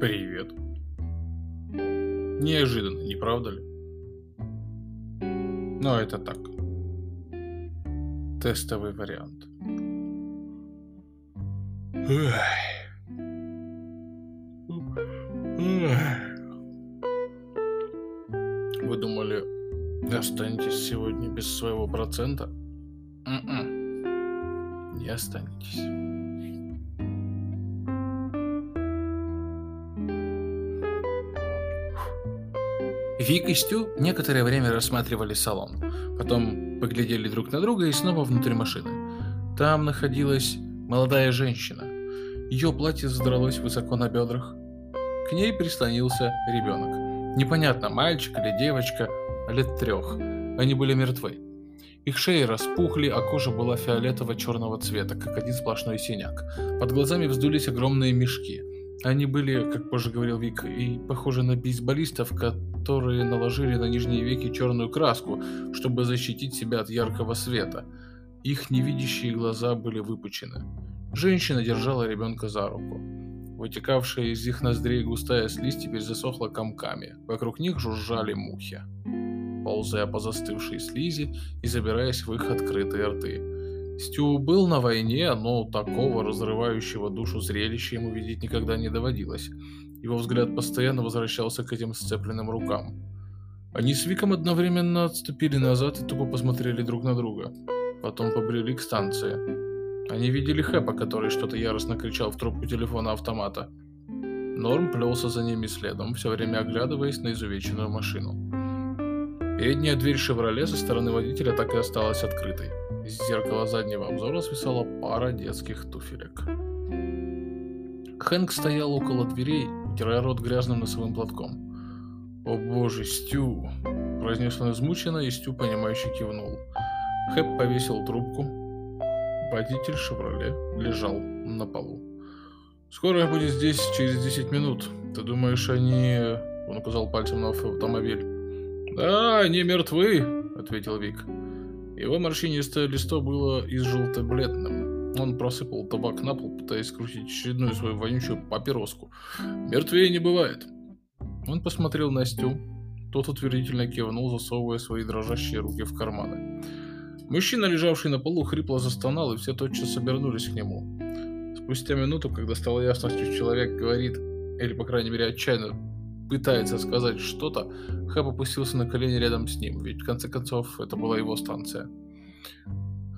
Привет. Неожиданно, не правда ли? Но это так. Тестовый вариант. Вы думали, останетесь сегодня без своего процента? М-м. Не останетесь. Вик и Стю некоторое время рассматривали салон. Потом поглядели друг на друга и снова внутрь машины. Там находилась молодая женщина. Ее платье задралось высоко на бедрах. К ней прислонился ребенок. Непонятно, мальчик или девочка, лет трех. Они были мертвы. Их шеи распухли, а кожа была фиолетово-черного цвета, как один сплошной синяк. Под глазами вздулись огромные мешки. Они были, как позже говорил Вик, и похожи на бейсболистов, которые наложили на нижние веки черную краску, чтобы защитить себя от яркого света. Их невидящие глаза были выпучены. Женщина держала ребенка за руку. Вытекавшая из их ноздрей густая слизь теперь засохла комками. Вокруг них жужжали мухи, ползая по застывшей слизи и забираясь в их открытые рты. Стю был на войне, но такого разрывающего душу зрелища ему видеть никогда не доводилось. Его взгляд постоянно возвращался к этим сцепленным рукам. Они с Виком одновременно отступили назад и тупо посмотрели друг на друга. Потом побрели к станции. Они видели Хэпа, который что-то яростно кричал в трубку телефона автомата. Норм плелся за ними следом, все время оглядываясь на изувеченную машину. Передняя дверь «Шевроле» со стороны водителя так и осталась открытой. Из зеркала заднего обзора свисала пара детских туфелек. Хэнк стоял около дверей, утирая рот грязным носовым платком. «О боже, Стю!» – произнес он измученно, и Стю, понимающе кивнул. Хэп повесил трубку. Водитель «Шевроле» лежал на полу. «Скорая будет здесь через 10 минут. Ты думаешь, они...» Он указал пальцем на автомобиль. «Да, они мертвы», — ответил Вик. Его морщинистое листо было изжелто-бледным. Он просыпал табак на пол, пытаясь скрутить очередную свою вонючую папироску. Мертвее не бывает. Он посмотрел на Стю. Тот утвердительно кивнул, засовывая свои дрожащие руки в карманы. Мужчина, лежавший на полу, хрипло застонал, и все тотчас обернулись к нему. Спустя минуту, когда стало ясно, что человек говорит, или, по крайней мере, отчаянно пытается сказать что-то, Хэп опустился на колени рядом с ним, ведь в конце концов это была его станция.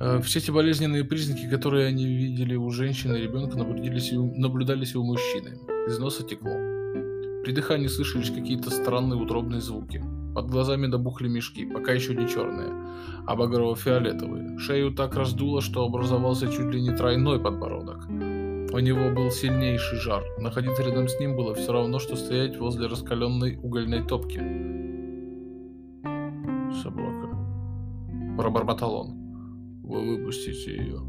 Э, все эти болезненные признаки, которые они видели у женщины и ребенка, наблюдались, наблюдались и у мужчины. Из носа текло. При дыхании слышались какие-то странные утробные звуки. Под глазами добухли мешки, пока еще не черные, а багрово-фиолетовые. Шею так раздуло, что образовался чуть ли не тройной подбородок. У него был сильнейший жар. Находиться рядом с ним было все равно, что стоять возле раскаленной угольной топки. «Собака», — пробормотал он. Вы выпустите ее.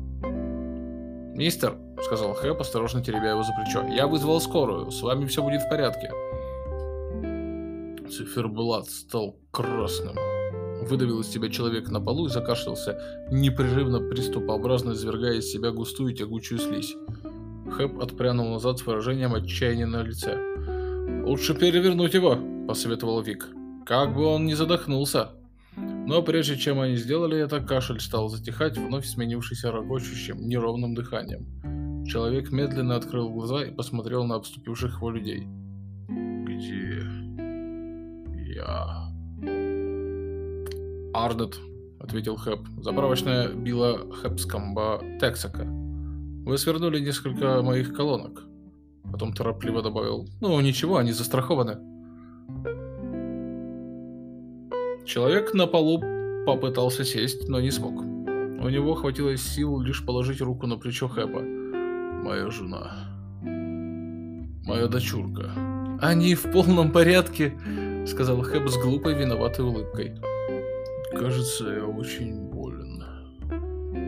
«Мистер», — сказал Хэп, осторожно теребя его за плечо, — «я вызвал скорую, с вами все будет в порядке». Циферблат стал красным. Выдавил из себя человек на полу и закашлялся, непрерывно приступообразно извергая из себя густую тягучую слизь. Хэп отпрянул назад с выражением отчаяния на лице. «Лучше перевернуть его», — посоветовал Вик. «Как бы он не задохнулся». Но прежде чем они сделали это, кашель стал затихать, вновь сменившийся ракочущим, неровным дыханием. Человек медленно открыл глаза и посмотрел на обступивших его людей. «Где я?» «Ардет», — ответил Хэп. «Заправочная била Хэпскомба Тексака. Вы свернули несколько моих колонок». Потом торопливо добавил. «Ну, ничего, они застрахованы». Человек на полу попытался сесть, но не смог. У него хватило сил лишь положить руку на плечо Хэпа. «Моя жена. Моя дочурка». «Они в полном порядке», — сказал Хэп с глупой виноватой улыбкой. «Кажется, я очень болен»,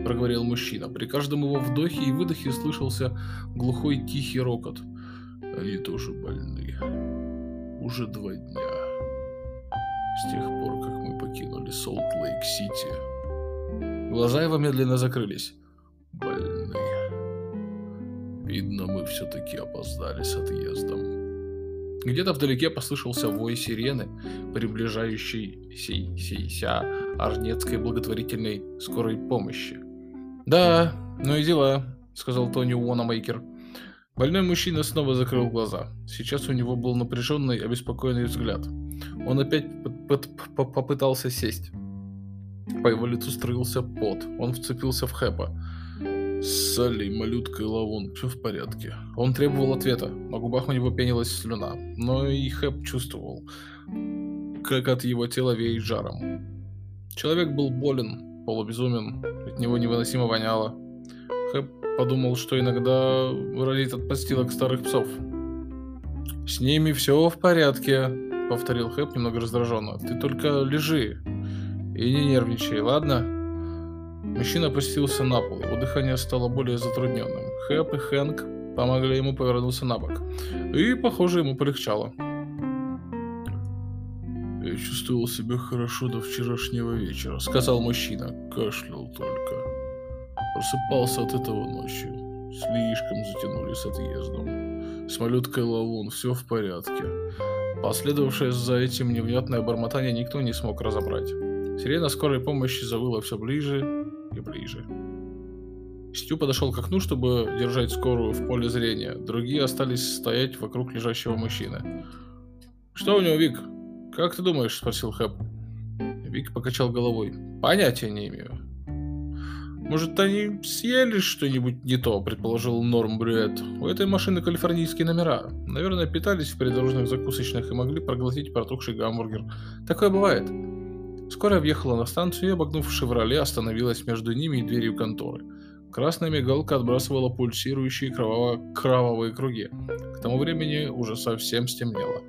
— проговорил мужчина. При каждом его вдохе и выдохе слышался глухой тихий рокот. «Они тоже больны. Уже два дня» с тех пор, как мы покинули Солт-Лейк-Сити. Глаза его медленно закрылись. Больны. Видно, мы все-таки опоздали с отъездом. Где-то вдалеке послышался вой сирены, приближающейся Арнецкой благотворительной скорой помощи. «Да, ну и дела», — сказал Тони Уономейкер. Больной мужчина снова закрыл глаза. Сейчас у него был напряженный, обеспокоенный взгляд. Он опять попытался сесть. По его лицу струился пот. Он вцепился в Хэпа. Салли, малютка и Лавон, все в порядке. Он требовал ответа. На губах у него пенилась слюна. Но и Хэп чувствовал, как от его тела веет жаром. Человек был болен, полубезумен, от него невыносимо воняло. Хэп подумал, что иногда родит от подстилок старых псов. «С ними все в порядке», — повторил Хэп немного раздраженно. «Ты только лежи и не нервничай, ладно?» Мужчина опустился на пол, его дыхание стало более затрудненным. Хэп и Хэнк помогли ему повернуться на бок. И, похоже, ему полегчало. «Я чувствовал себя хорошо до вчерашнего вечера», — сказал мужчина. Кашлял только. Просыпался от этого ночью. Слишком затянули с отъездом. С малюткой Лавун все в порядке. Последовавшее за этим невнятное бормотание никто не смог разобрать. Сирена скорой помощи завыла все ближе и ближе. Стю подошел к окну, чтобы держать скорую в поле зрения. Другие остались стоять вокруг лежащего мужчины. «Что у него, Вик? Как ты думаешь?» – спросил Хэп. Вик покачал головой. «Понятия не имею». «Может, они съели что-нибудь не то?» – предположил Норм Брюэт. «У этой машины калифорнийские номера. Наверное, питались в придорожных закусочных и могли проглотить протухший гамбургер. Такое бывает». Скоро въехала на станцию и, обогнув «Шевроле», остановилась между ними и дверью конторы. Красная мигалка отбрасывала пульсирующие кроваво кровавые круги. К тому времени уже совсем стемнело.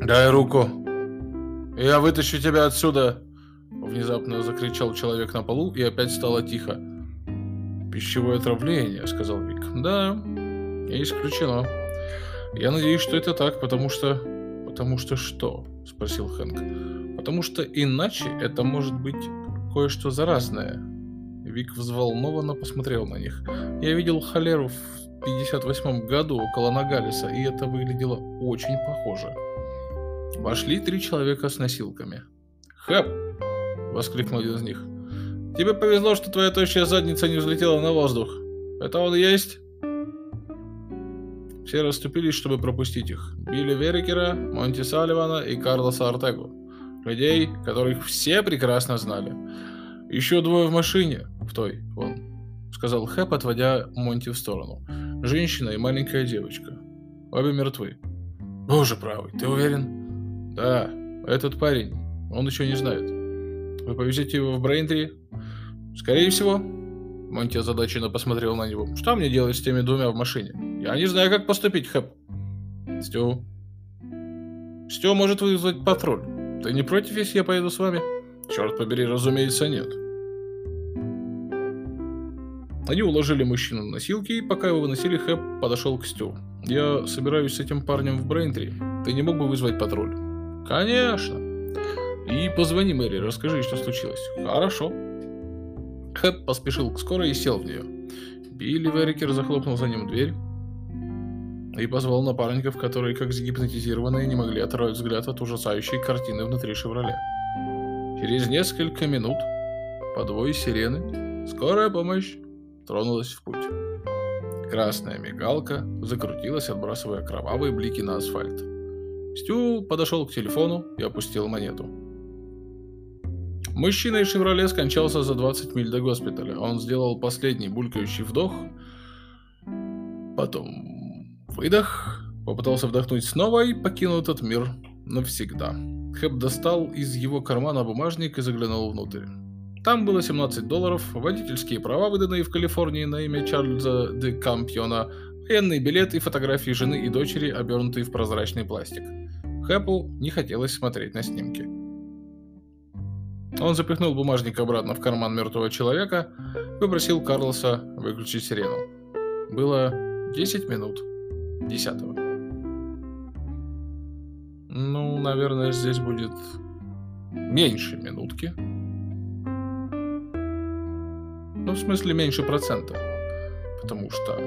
«Дай руку! Я вытащу тебя отсюда!» Внезапно закричал человек на полу, и опять стало тихо. «Пищевое отравление», — сказал Вик. «Да, не исключено. Я надеюсь, что это так, потому что «Потому что что?» – спросил Хэнк. «Потому что иначе это может быть кое-что заразное». Вик взволнованно посмотрел на них. «Я видел холеру в 58 году около Нагалиса, и это выглядело очень похоже». Вошли три человека с носилками. «Хэп!» – воскликнул один из них. «Тебе повезло, что твоя тощая задница не взлетела на воздух. Это он есть?» Все расступились, чтобы пропустить их. Билли Верикера, Монти Салливана и Карлоса Артегу. Людей, которых все прекрасно знали. Еще двое в машине, в той, вон, сказал Хэп, отводя Монти в сторону. Женщина и маленькая девочка. Обе мертвы. Боже правый, ты уверен? Да, этот парень, он еще не знает. Вы повезете его в Брейнтри? Скорее всего. Монти озадаченно посмотрел на него. Что мне делать с теми двумя в машине? Я не знаю, как поступить, Хэп. Стю. Стю может вызвать патруль. Ты не против, если я поеду с вами? Черт побери, разумеется, нет. Они уложили мужчину на носилки, и пока его выносили, Хэп подошел к Стю. «Я собираюсь с этим парнем в Брейнтри. Ты не мог бы вызвать патруль?» «Конечно!» «И позвони Мэри, расскажи, что случилось». «Хорошо». Хэп поспешил к скорой и сел в нее. Билли Верикер захлопнул за ним дверь, и позвал напарников, которые, как загипнотизированные, не могли оторвать взгляд от ужасающей картины внутри «Шевроле». Через несколько минут, по двое сирены, скорая помощь тронулась в путь. Красная мигалка закрутилась, отбрасывая кровавые блики на асфальт. Стю подошел к телефону и опустил монету. Мужчина из «Шевроле» скончался за 20 миль до госпиталя. Он сделал последний булькающий вдох, потом Выдох. Попытался вдохнуть снова и покинул этот мир навсегда. Хэп достал из его кармана бумажник и заглянул внутрь. Там было 17 долларов, водительские права, выданные в Калифорнии на имя Чарльза де Кампьона, военный билет и фотографии жены и дочери, обернутые в прозрачный пластик. Хэпу не хотелось смотреть на снимки. Он запихнул бумажник обратно в карман мертвого человека и попросил Карлоса выключить сирену. Было 10 минут десятого. Ну, наверное, здесь будет меньше минутки. Ну, в смысле, меньше процента. Потому что...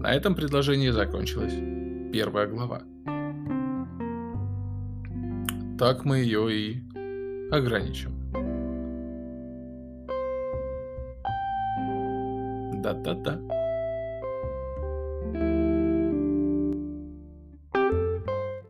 На этом предложение закончилась первая глава. Так мы ее и ограничим. Да-да-да.